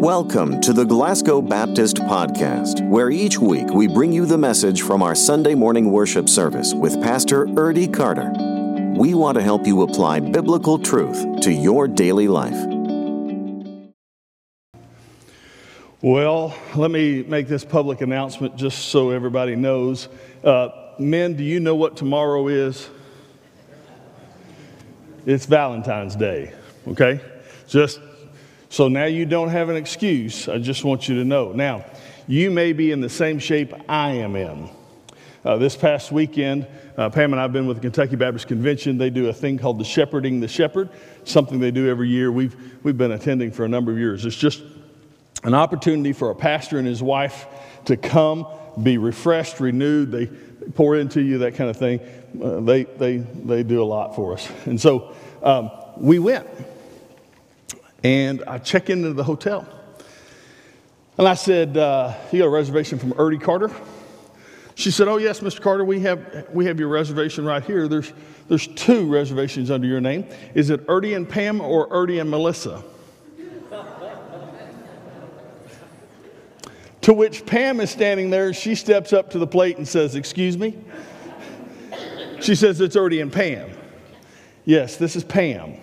Welcome to the Glasgow Baptist Podcast, where each week we bring you the message from our Sunday morning worship service with Pastor Erdy Carter. We want to help you apply biblical truth to your daily life. Well, let me make this public announcement just so everybody knows. Uh, men, do you know what tomorrow is? It's Valentine's Day, okay? Just so now you don't have an excuse. I just want you to know. Now, you may be in the same shape I am in. Uh, this past weekend, uh, Pam and I have been with the Kentucky Baptist Convention. They do a thing called the Shepherding the Shepherd, something they do every year. We've, we've been attending for a number of years. It's just an opportunity for a pastor and his wife to come, be refreshed, renewed. They pour into you, that kind of thing. Uh, they, they, they do a lot for us. And so um, we went. And I check into the hotel. And I said, uh, You got a reservation from Erdy Carter? She said, Oh, yes, Mr. Carter, we have, we have your reservation right here. There's, there's two reservations under your name. Is it Erdy and Pam or Erdy and Melissa? to which Pam is standing there. She steps up to the plate and says, Excuse me? She says, It's Erdy and Pam. Yes, this is Pam.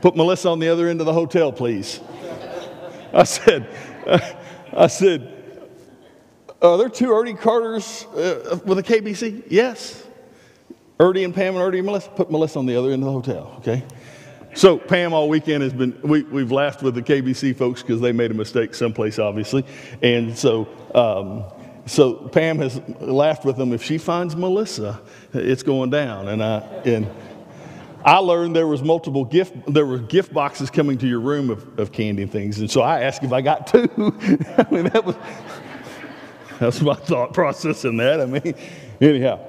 Put Melissa on the other end of the hotel, please. I said, I said, are there two Erdy Carters uh, with a KBC? Yes. Erdy and Pam and Erdy and Melissa. Put Melissa on the other end of the hotel, okay? So Pam all weekend has been, we, we've laughed with the KBC folks because they made a mistake someplace, obviously. And so, um, so Pam has laughed with them. If she finds Melissa, it's going down. And I, and I learned there was multiple gift, there were gift boxes coming to your room of, of candy and things. And so I asked if I got two. I mean, that was, that's my thought process in that. I mean, anyhow.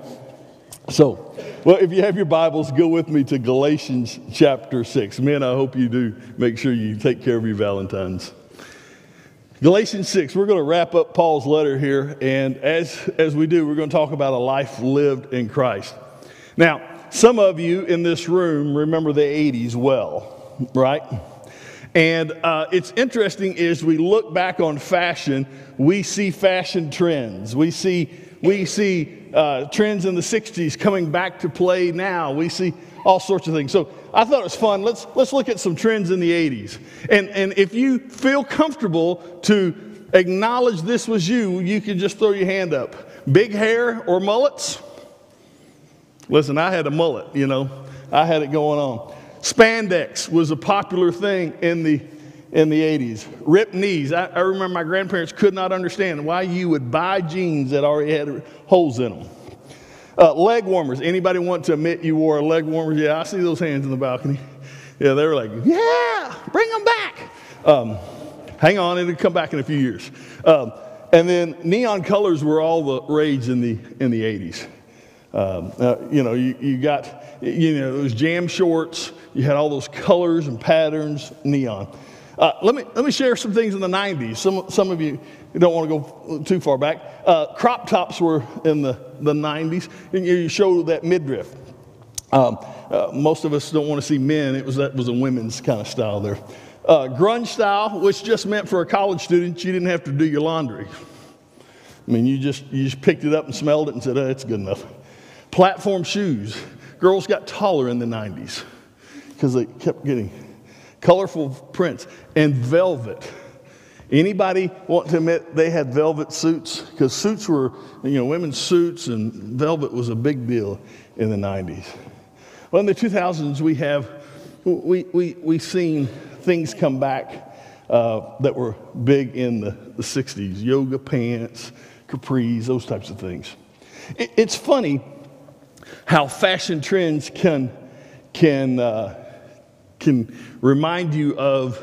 So, well, if you have your Bibles, go with me to Galatians chapter 6. Men, I hope you do make sure you take care of your Valentines. Galatians 6, we're going to wrap up Paul's letter here. And as, as we do, we're going to talk about a life lived in Christ. Now, some of you in this room remember the 80s well, right? And uh, it's interesting as we look back on fashion, we see fashion trends. We see, we see uh, trends in the 60s coming back to play now. We see all sorts of things. So I thought it was fun. Let's, let's look at some trends in the 80s. And, and if you feel comfortable to acknowledge this was you, you can just throw your hand up. Big hair or mullets? Listen, I had a mullet, you know, I had it going on. Spandex was a popular thing in the in the 80s. Ripped knees. I, I, remember my grandparents could not understand why you would buy jeans that already had holes in them. Uh, leg warmers. Anybody want to admit you wore leg warmer? Yeah, I see those hands in the balcony. Yeah, they were like, yeah, bring them back. Um, hang on, it'll come back in a few years. Um, and then neon colors were all the rage in the in the 80s. Um, uh, you know, you, you got, you know, those jam shorts, you had all those colors and patterns, neon. Uh, let, me, let me share some things in the 90s. Some, some of you don't want to go too far back. Uh, crop tops were in the, the 90s, and you showed that midriff. Um, uh, most of us don't want to see men. It was, that was a women's kind of style there. Uh, grunge style, which just meant for a college student, you didn't have to do your laundry. I mean, you just, you just picked it up and smelled it and said, oh, it's good enough. Platform shoes. Girls got taller in the 90s because they kept getting colorful prints and velvet. Anybody want to admit they had velvet suits? Because suits were, you know, women's suits and velvet was a big deal in the 90s. Well, in the 2000s, we have, we, we, we seen things come back uh, that were big in the, the 60s yoga pants, capris, those types of things. It, it's funny how fashion trends can, can, uh, can remind you of,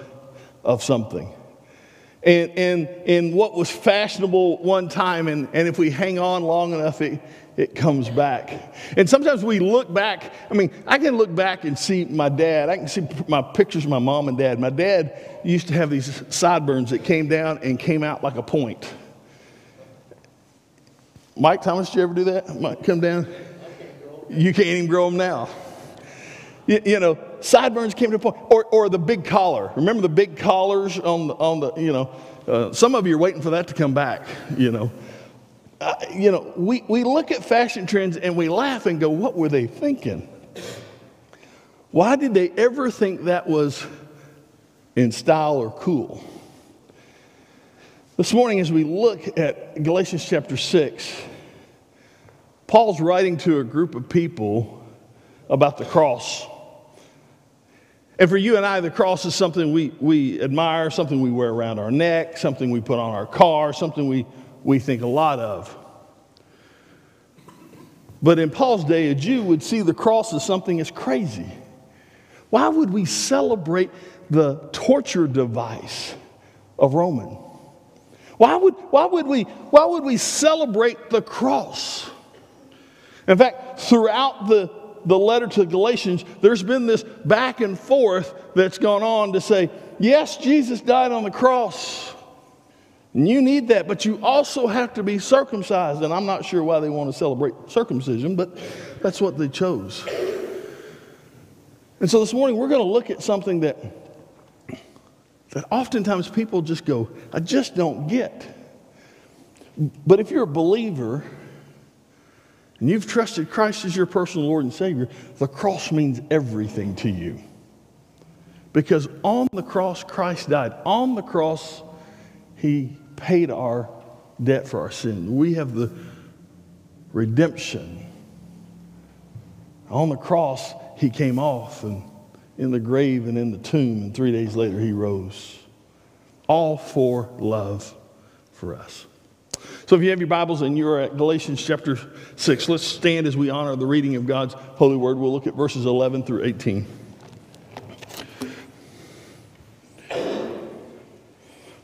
of something. And, and, and what was fashionable one time, and, and if we hang on long enough, it, it comes back. And sometimes we look back. I mean, I can look back and see my dad. I can see my pictures of my mom and dad. My dad used to have these sideburns that came down and came out like a point. Mike Thomas, did you ever do that? Mike, come down you can't even grow them now. You, you know, sideburns came to a point, or, or the big collar. Remember the big collars on the, on the you know, uh, some of you are waiting for that to come back, you know. Uh, you know, we, we look at fashion trends and we laugh and go, what were they thinking? Why did they ever think that was in style or cool? This morning, as we look at Galatians chapter 6, Paul's writing to a group of people about the cross. And for you and I, the cross is something we, we admire, something we wear around our neck, something we put on our car, something we, we think a lot of. But in Paul's day, a Jew would see the cross as something as crazy. Why would we celebrate the torture device of Roman? Why would, why would, we, why would we celebrate the cross? In fact, throughout the, the letter to Galatians, there's been this back and forth that's gone on to say, yes, Jesus died on the cross. And you need that, but you also have to be circumcised. And I'm not sure why they want to celebrate circumcision, but that's what they chose. And so this morning, we're going to look at something that that oftentimes people just go, I just don't get. But if you're a believer and you've trusted Christ as your personal Lord and Savior, the cross means everything to you. Because on the cross, Christ died. On the cross, He paid our debt for our sin. We have the redemption. On the cross, He came off and in the grave and in the tomb, and three days later he rose. All for love for us. So if you have your Bibles and you're at Galatians chapter 6, let's stand as we honor the reading of God's holy word. We'll look at verses 11 through 18.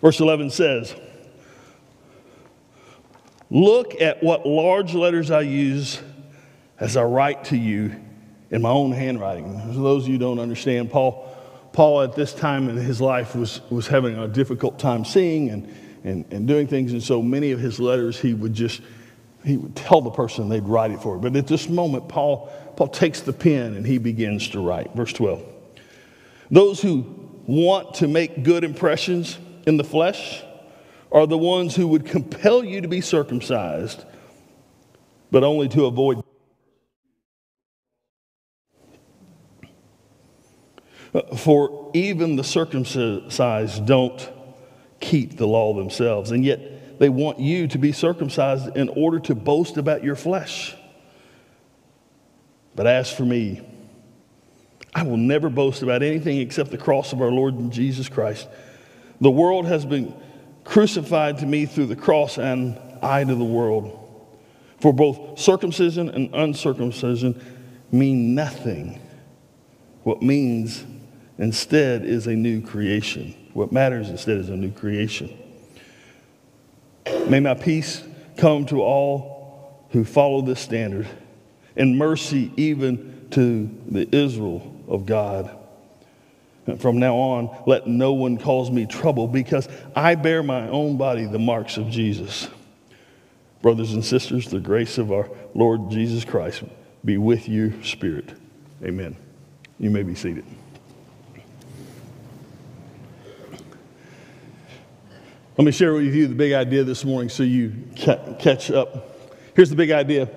Verse 11 says, Look at what large letters I use as I write to you in my own handwriting. For those of you who don't understand, Paul, Paul at this time in his life was, was having a difficult time seeing and, and, and doing things. And so many of his letters, he would just, he would tell the person they'd write it for. But at this moment, Paul, Paul takes the pen and he begins to write. Verse 12. Those who want to make good impressions in the flesh are the ones who would compel you to be circumcised, but only to avoid uh, For even the circumcised don't keep the law themselves, and yet they want you to be circumcised in order to boast about your flesh. But as for me, I will never boast about anything except the cross of our Lord Jesus Christ. The world has been crucified to me through the cross, and I to the world. For both circumcision and uncircumcision mean nothing. What means instead is a new creation. What matters instead is a new creation. May my peace come to all who follow this standard, and mercy even to the Israel of God. And from now on, let no one cause me trouble because I bear my own body the marks of Jesus. Brothers and sisters, the grace of our Lord Jesus Christ be with you, spirit. Amen. You may be seated. Let me share with you the big idea this morning so you catch up. Here's the big idea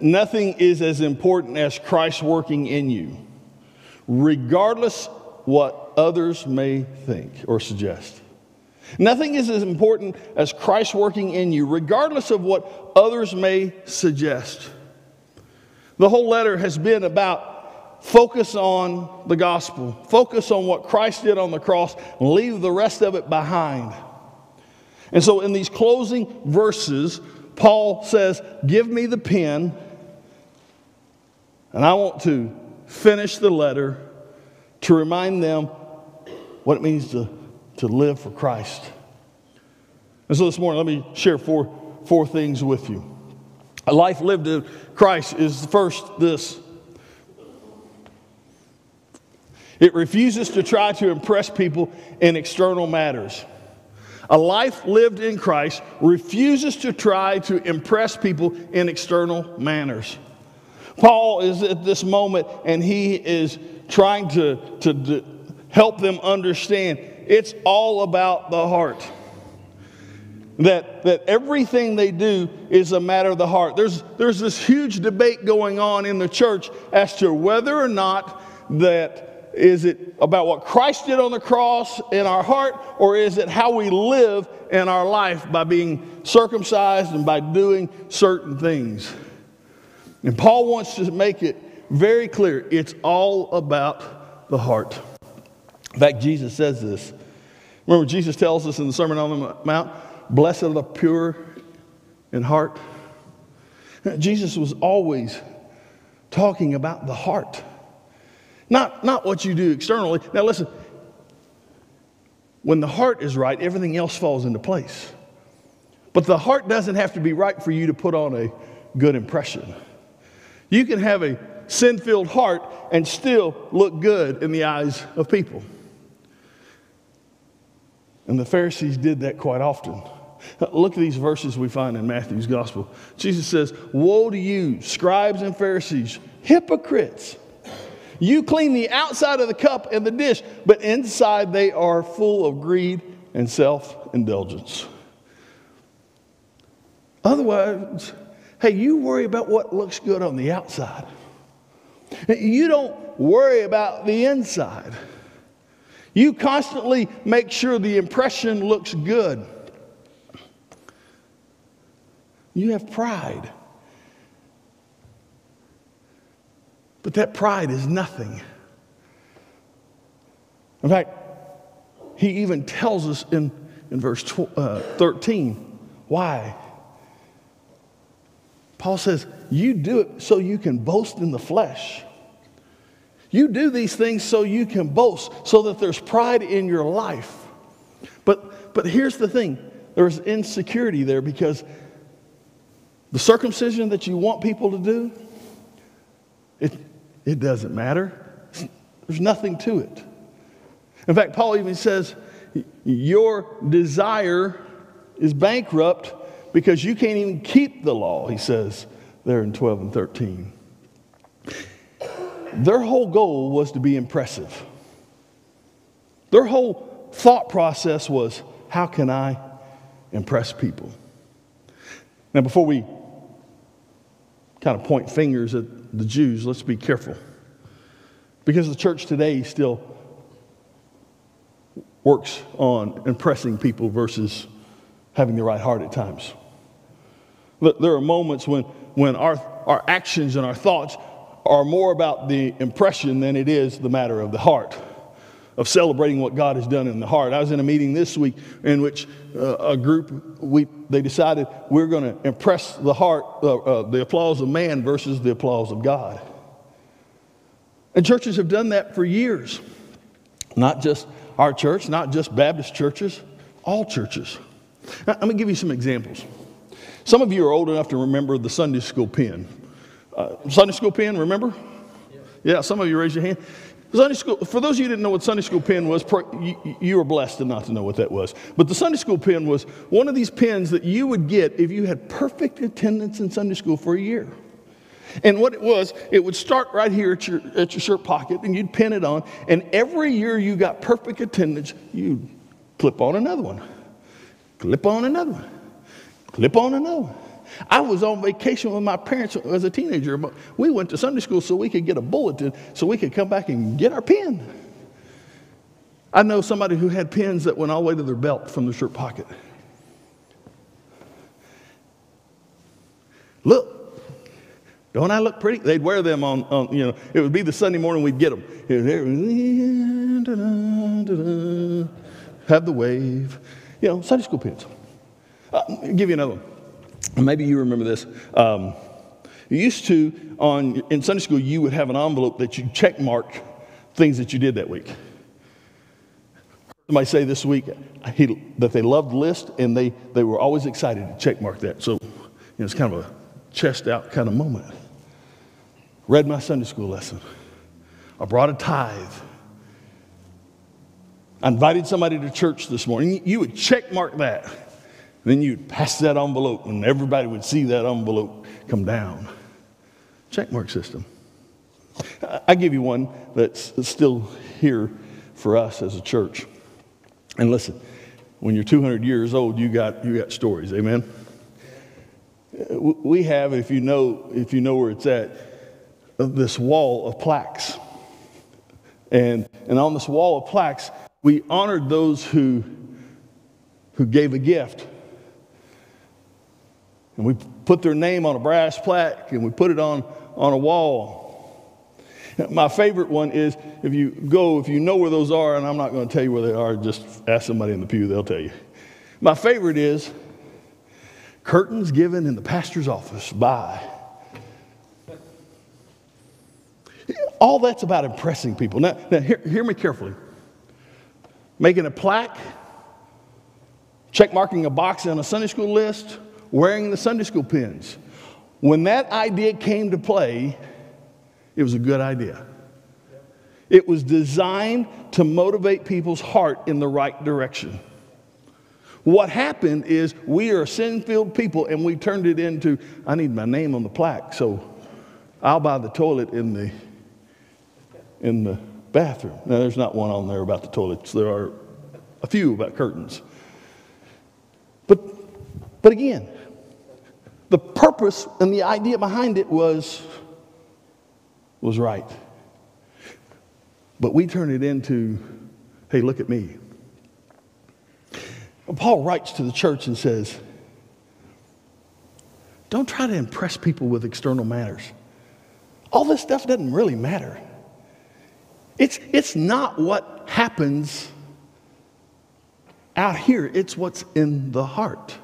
nothing is as important as Christ working in you, regardless what others may think or suggest. Nothing is as important as Christ working in you, regardless of what others may suggest. The whole letter has been about focus on the gospel, focus on what Christ did on the cross, and leave the rest of it behind. And so, in these closing verses, Paul says, Give me the pen, and I want to finish the letter to remind them what it means to, to live for Christ. And so, this morning, let me share four, four things with you. A life lived in Christ is first this it refuses to try to impress people in external matters. A life lived in Christ refuses to try to impress people in external manners. Paul is at this moment and he is trying to, to, help them understand it's all about the heart. That, that everything they do is a matter of the heart. There's, there's this huge debate going on in the church as to whether or not that is it about what Christ did on the cross in our heart, or is it how we live in our life by being circumcised and by doing certain things? And Paul wants to make it very clear it's all about the heart. In fact, Jesus says this. Remember, Jesus tells us in the Sermon on the Mount, Blessed are the pure in heart. Jesus was always talking about the heart, not, not what you do externally. Now, listen, when the heart is right, everything else falls into place. But the heart doesn't have to be right for you to put on a good impression. You can have a sin filled heart and still look good in the eyes of people. And the Pharisees did that quite often. Look at these verses we find in Matthew's gospel. Jesus says, Woe to you, scribes and Pharisees, hypocrites! You clean the outside of the cup and the dish, but inside they are full of greed and self indulgence. Otherwise, hey, you worry about what looks good on the outside. You don't worry about the inside. You constantly make sure the impression looks good. You have pride. But that pride is nothing. In fact, he even tells us in, in verse uh, 13 why. Paul says, You do it so you can boast in the flesh. You do these things so you can boast, so that there's pride in your life. But, but here's the thing there's insecurity there because the circumcision that you want people to do, it, it doesn't matter. There's nothing to it. In fact, Paul even says, Your desire is bankrupt because you can't even keep the law, he says there in 12 and 13. Their whole goal was to be impressive. Their whole thought process was, How can I impress people? Now, before we kind of point fingers at the Jews, let's be careful. Because the church today still works on impressing people versus having the right heart at times. There are moments when, when our, our actions and our thoughts are more about the impression than it is the matter of the heart of celebrating what God has done in the heart. I was in a meeting this week in which uh, a group we they decided we're going to impress the heart, uh, uh, the applause of man versus the applause of God. And churches have done that for years. Not just our church, not just Baptist churches, all churches. Now, let me give you some examples. Some of you are old enough to remember the Sunday school pen. Uh, Sunday school pen, remember? Yeah, some of you raise your hand. Sunday school, for those of you who didn't know what Sunday school pen was, you, were blessed not to know what that was. But the Sunday school pen was one of these pens that you would get if you had perfect attendance in Sunday school for a year. And what it was, it would start right here at your, at your shirt pocket and you'd pin it on. And every year you got perfect attendance, you'd clip on another one, clip on another one, clip on another one. I was on vacation with my parents as a teenager. But we went to Sunday school so we could get a bulletin so we could come back and get our pen. I know somebody who had pens that went all the way to their belt from their shirt pocket. Look, don't I look pretty? They'd wear them on, on, you know, it would be the Sunday morning we'd get them. Have the wave. You know, Sunday school pens. Uh, give you another one. Maybe you remember this. Um, you used to, on, in Sunday school, you would have an envelope that you check marked things that you did that week. Somebody say this week he, that they loved list and they, they were always excited to check mark that. So you know, it's kind of a chest out kind of moment. Read my Sunday school lesson. I brought a tithe. I invited somebody to church this morning. You would check mark that. Then you'd pass that envelope, and everybody would see that envelope come down. Checkmark system. I give you one that's still here for us as a church. And listen, when you're 200 years old, you got, you got stories, amen? We have, if you know, if you know where it's at, uh, this wall of plaques. And, and on this wall of plaques, we honored those who, who gave a gift. And we put their name on a brass plaque and we put it on, on a wall. My favorite one is if you go, if you know where those are, and I'm not going to tell you where they are, just ask somebody in the pew, they'll tell you. My favorite is curtains given in the pastor's office by. All that's about impressing people. Now, now hear, hear me carefully. Making a plaque, check marking a box on a Sunday school list, wearing the Sunday school pins. When that idea came to play, it was a good idea. It was designed to motivate people's heart in the right direction. What happened is we are sin filled people and we turned it into I need my name on the plaque, so I'll buy the toilet in the, in the bathroom. Now, there's not one on there about the toilets, there are a few about curtains. But, but again, the purpose and the idea behind it was was right. But we turn it into, hey, look at me. Paul writes to the church and says, don't try to impress people with external matters. All this stuff doesn't really matter. It's, it's not what happens out here, it's what's in the heart.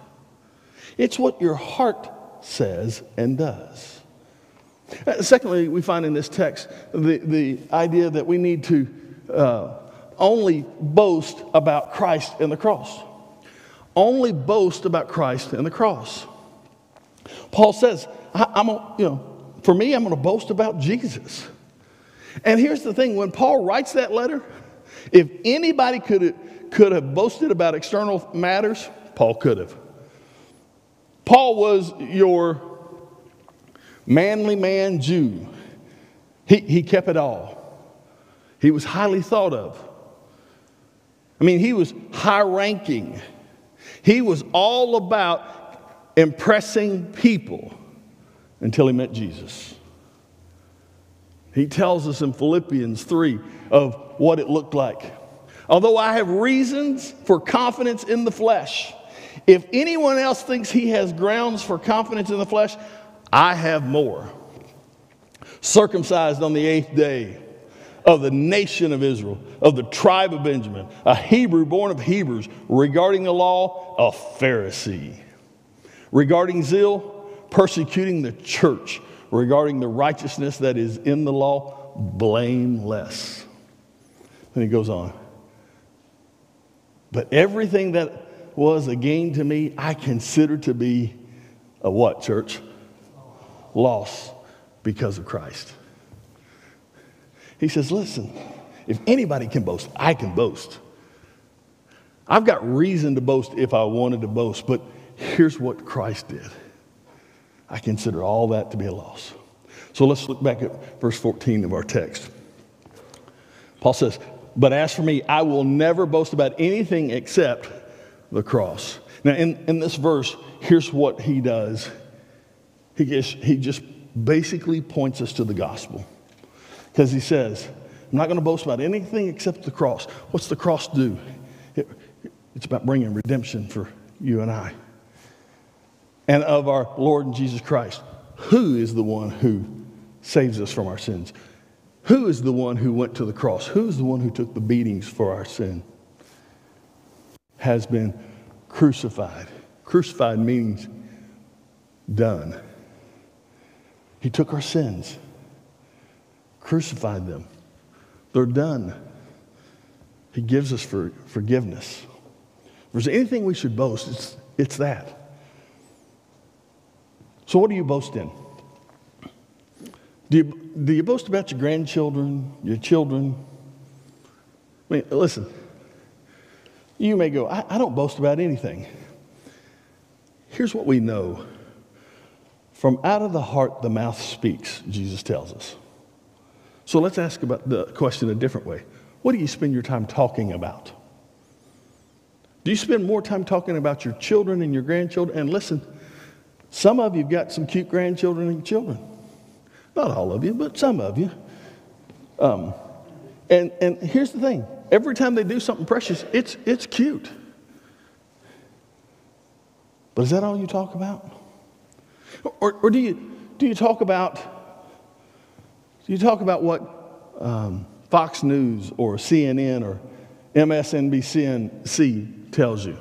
It's what your heart says and does. Uh, secondly, we find in this text the, the idea that we need to uh, only boast about Christ and the cross. Only boast about Christ and the cross. Paul says, I, am you know, for me, I'm going to boast about Jesus. And here's the thing when Paul writes that letter, if anybody could, could have boasted about external matters, Paul could have. Paul was your manly man Jew. He, he kept it all. He was highly thought of. I mean, he was high ranking. He was all about impressing people until he met Jesus. He tells us in Philippians 3 of what it looked like. Although I have reasons for confidence in the flesh, if anyone else thinks he has grounds for confidence in the flesh, I have more. Circumcised on the eighth day of the nation of Israel, of the tribe of Benjamin, a Hebrew born of Hebrews, regarding the law, a Pharisee. Regarding zeal, persecuting the church, regarding the righteousness that is in the law, blameless. Then he goes on. But everything that was a gain to me, I consider to be a what, church? loss because of Christ. He says, Listen, if anybody can boast, I can boast. I've got reason to boast if I wanted to boast, but here's what Christ did. I consider all that to be a loss. So let's look back at verse 14 of our text. Paul says, But as for me, I will never boast about anything except the cross. Now, in, in this verse, here's what he does he just, he just basically points us to the gospel. Because he says, I'm not going to boast about anything except the cross. What's the cross do? It, it's about bringing redemption for you and I. And of our Lord Jesus Christ, who is the one who saves us from our sins? Who is the one who went to the cross? Who is the one who took the beatings for our sin? Has been crucified. Crucified means done. He took our sins, crucified them. They're done. He gives us for forgiveness. If there's anything we should boast, it's, it's that. So, what do you boast in? Do you, do you boast about your grandchildren, your children? I mean, listen, you may go, I, I don't boast about anything. Here's what we know from out of the heart, the mouth speaks, Jesus tells us. So let's ask about the question a different way. What do you spend your time talking about? Do you spend more time talking about your children and your grandchildren? And listen, some of you have got some cute grandchildren and children. Not all of you, but some of you. Um, and, and here's the thing every time they do something precious, it's, it's cute. But is that all you talk about? Or, or do, you, do you talk about do you talk about what um, Fox News or CNN or MSNBC tells you?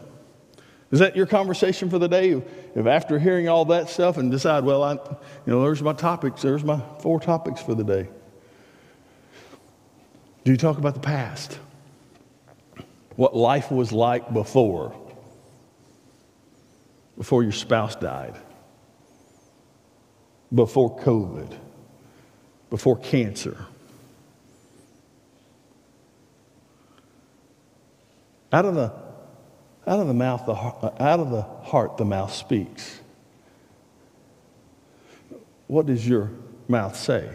Is that your conversation for the day? If after hearing all that stuff and decide, well, I, you know, there's my topics, there's my four topics for the day. Do you talk about the past? What life was like before? Before your spouse died? Before COVID? Before cancer? Out of the, out of the mouth, the, uh, out of the heart, the mouth speaks. What does your mouth say?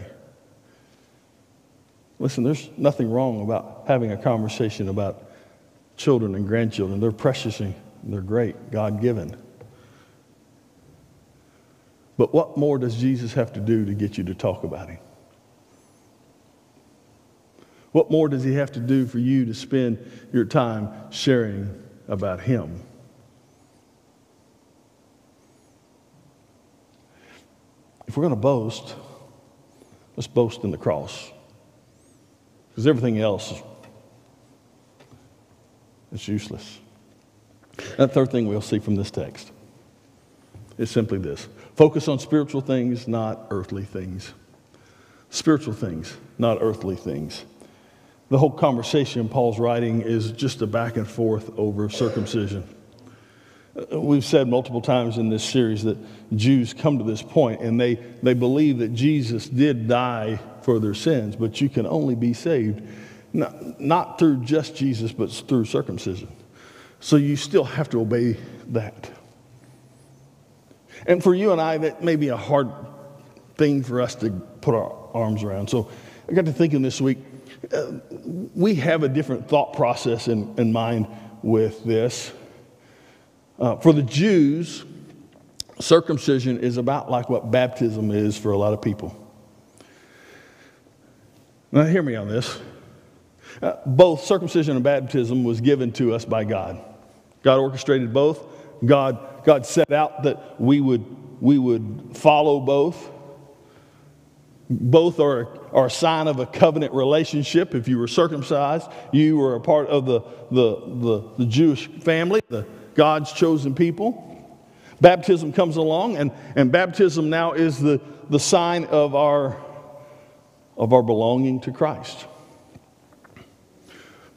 Listen, there's nothing wrong about having a conversation about children and grandchildren. They're precious and they're great, God given. But what more does Jesus have to do to get you to talk about him? What more does he have to do for you to spend your time sharing about him? If we're going to boast, let's boast in the cross. Because everything else is useless. That third thing we'll see from this text is simply this focus on spiritual things, not earthly things. Spiritual things, not earthly things. The whole conversation Paul's writing is just a back and forth over circumcision. We've said multiple times in this series that Jews come to this point and they, they believe that Jesus did die for their sins, but you can only be saved not, not through just Jesus, but through circumcision. So you still have to obey that. And for you and I, that may be a hard thing for us to put our arms around. So I got to thinking this week, uh, we have a different thought process in, in mind with this. Uh, for the Jews, circumcision is about like what baptism is for a lot of people. Now, hear me on this. Uh, both circumcision and baptism was given to us by God. God orchestrated both. God, God set out that we would, we would follow both. Both are, are a sign of a covenant relationship. If you were circumcised, you were a part of the, the, the, the Jewish family, the God's chosen people. Baptism comes along, and, and baptism now is the, the sign of our of our belonging to Christ.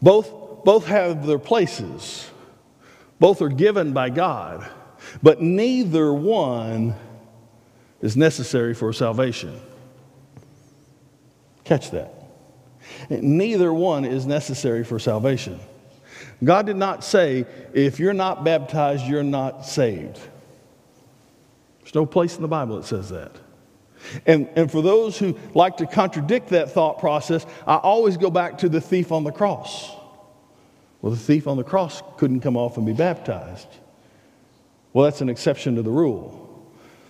Both, both have their places, both are given by God, but neither one is necessary for salvation. Catch that. Neither one is necessary for salvation. God did not say, if you're not baptized, you're not saved. There's no place in the Bible that says that. And, and for those who like to contradict that thought process, I always go back to the thief on the cross. Well, the thief on the cross couldn't come off and be baptized. Well, that's an exception to the rule.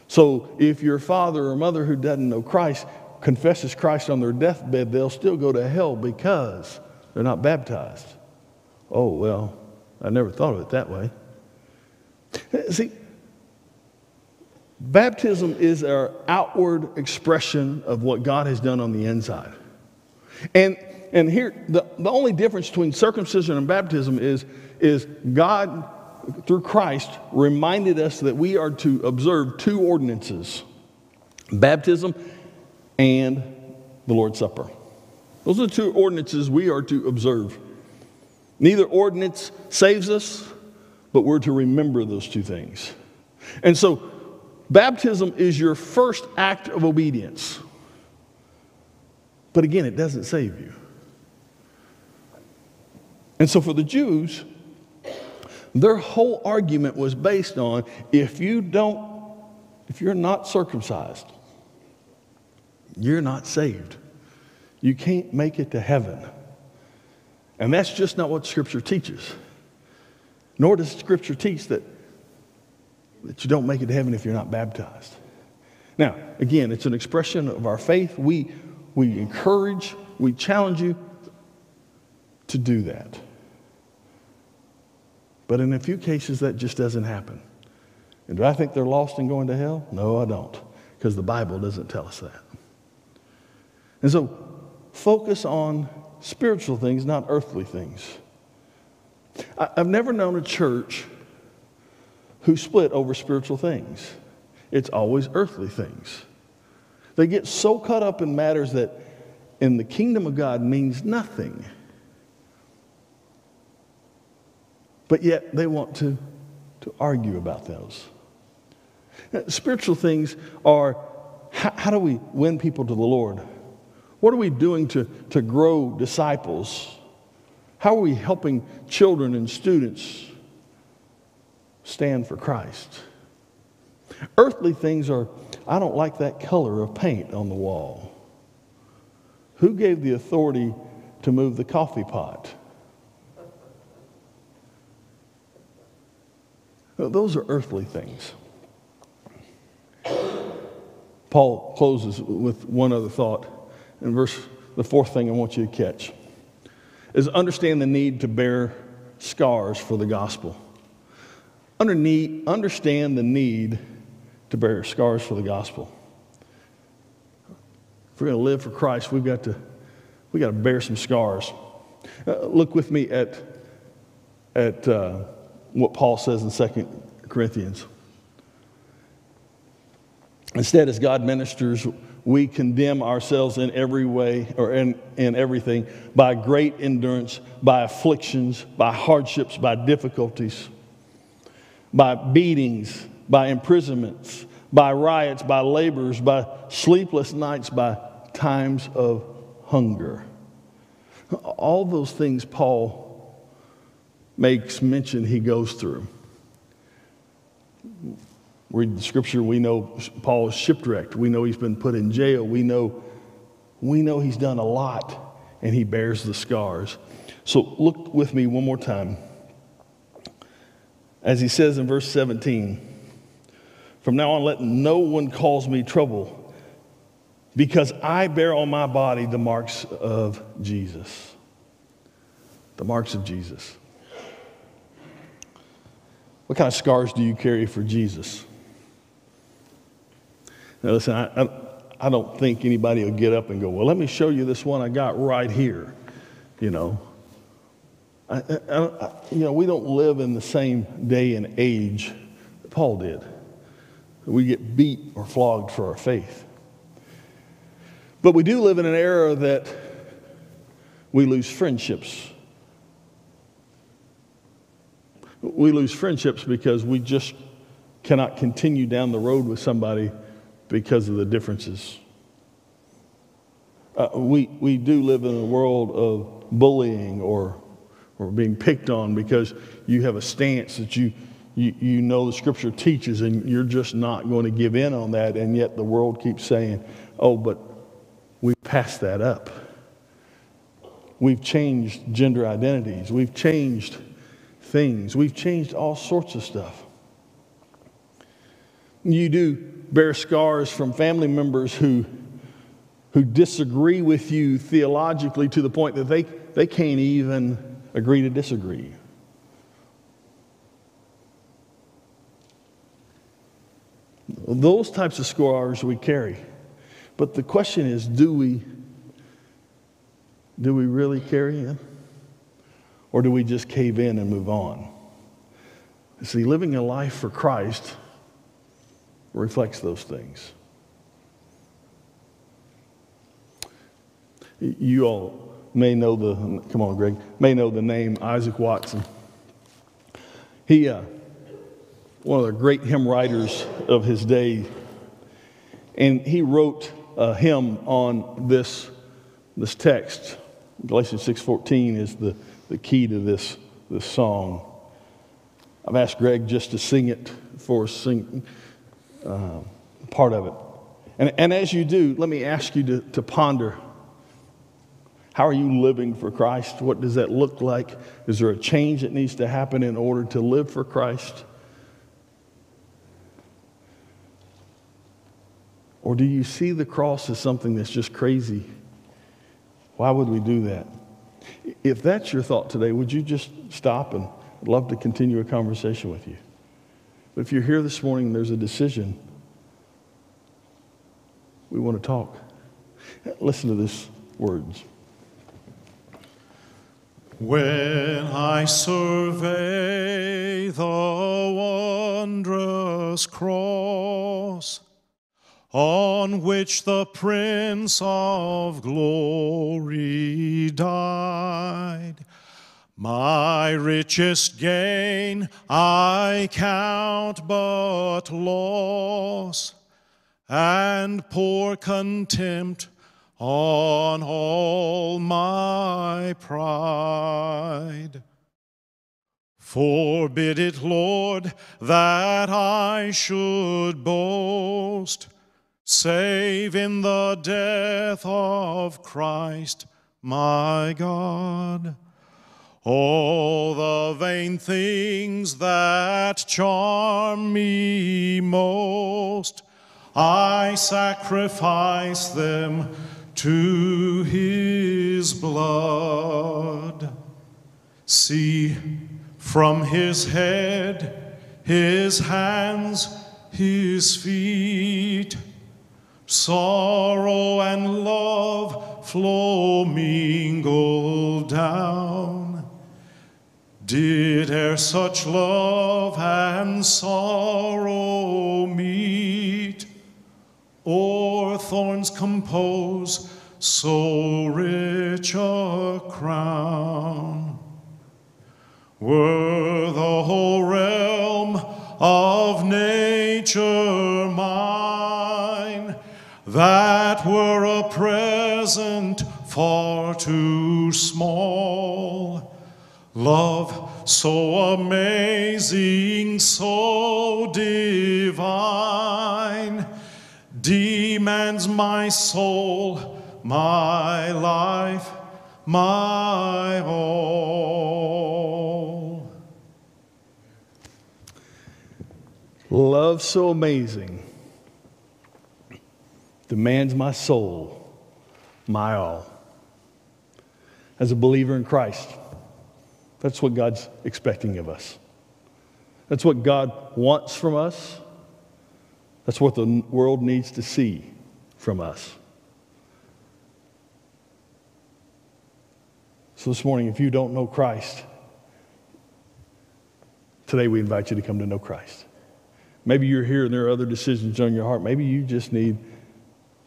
So if your father or mother who doesn't know Christ confesses Christ on their deathbed, they'll still go to hell because they're not baptized. Oh, well, I never thought of it that way. See, Baptism is our outward expression of what God has done on the inside. And, and here, the, the only difference between circumcision and baptism is, is God, through Christ, reminded us that we are to observe two ordinances baptism and the Lord's Supper. Those are the two ordinances we are to observe. Neither ordinance saves us, but we're to remember those two things. And so Baptism is your first act of obedience. But again, it doesn't save you. And so for the Jews, their whole argument was based on if you don't, if you're not circumcised, you're not saved. you can't make it to heaven. And that's just not what Scripture teaches. Nor does Scripture teach that, that you don't make it to heaven if you're not baptized. Now, again, it's an expression of our faith. We, we encourage, we challenge you to do that. But in a few cases, that just doesn't happen. And do I think they're lost and going to hell? No, I don't, because the Bible doesn't tell us that. And so, focus on spiritual things, not earthly things. I've never known a church who split over spiritual things. It's always earthly things. They get so caught up in matters that in the kingdom of God means nothing. But yet they want to, to argue about those. Spiritual things are how, how do we win people to the Lord? What are we doing to, to grow disciples? How are we helping children and students stand for Christ? Earthly things are, I don't like that color of paint on the wall. Who gave the authority to move the coffee pot? Those are earthly things. Paul closes with one other thought. In verse, the fourth thing I want you to catch is understand the need to bear scars for the gospel. Understand the need to bear scars for the gospel. If we're going to live for Christ, we've got to, we got to bear some scars. Uh, look with me at, at uh, what Paul says in 2 Corinthians. Instead, as God ministers, we condemn ourselves in every way or in, in everything by great endurance, by afflictions, by hardships, by difficulties, by beatings, by imprisonments, by riots, by labors, by sleepless nights, by times of hunger. All those things Paul makes mention he goes through. Read the scripture, we know Paul is shipwrecked. We know he's been put in jail. We know, we know he's done a lot and he bears the scars. So look with me one more time. As he says in verse 17, from now on, let no one cause me trouble because I bear on my body the marks of Jesus. The marks of Jesus. What kind of scars do you carry for Jesus? Now, listen, I, I, I, don't think anybody will get up and go, Well, let me show you this one I got right here. You know, I, you know, we don't live in the same day and age that Paul did. We get beat or flogged for our faith. But we do live in an era that we lose friendships we lose friendships because we just cannot continue down the road with somebody because of the differences. Uh, we, we do live in a world of bullying or, or being picked on because you have a stance that you, you, you know the scripture teaches and you're just not going to give in on that. And yet the world keeps saying, oh, but we've passed that up. We've changed gender identities. We've changed things. We've changed all sorts of stuff. You do bear scars from family members who, who disagree with you theologically to the point that they, they can't even agree to disagree. Those types of scars we carry. But the question is do we, do we really carry them? Or do we just cave in and move on? See, living a life for Christ reflects those things. You all may know the, come on, Greg, may know the name Isaac Watson. He, uh, one of the great hymn writers of his day, and he wrote a hymn on this, this text. Galatians 6.14 is the the key to this, this song. I've asked Greg just to sing it for us, sing uh, part of it. And, and as you do, let me ask you to, to ponder How are you living for Christ? What does that look like? Is there a change that needs to happen in order to live for Christ? Or do you see the cross as something that's just crazy? Why would we do that? If that's your thought today, would you just stop and I'd love to continue a conversation with you? But if you're here this morning there's a decision, we want to talk. Listen to these words. When I survey the wondrous cross on which the Prince of Glory died, my richest gain I count but loss and pour contempt on all my pride. Forbid it, Lord, that I should boast, save in the death of Christ my God. All the vain things that charm me most, I sacrifice them to his blood. See, from his head, his hands, his feet, sorrow and love flow mingled down. Did e'er such love and sorrow meet, or thorns compose so rich a crown? Were the whole realm of nature mine, that were a present far too small. Love so amazing, so divine, demands my soul, my life, my all. Love so amazing demands my soul, my all. As a believer in Christ, that's what God's expecting of us. That's what God wants from us. That's what the world needs to see from us. So, this morning, if you don't know Christ, today we invite you to come to know Christ. Maybe you're here and there are other decisions on your heart. Maybe you just need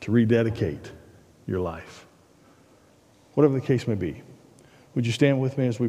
to rededicate your life. Whatever the case may be. Would you stand with me as we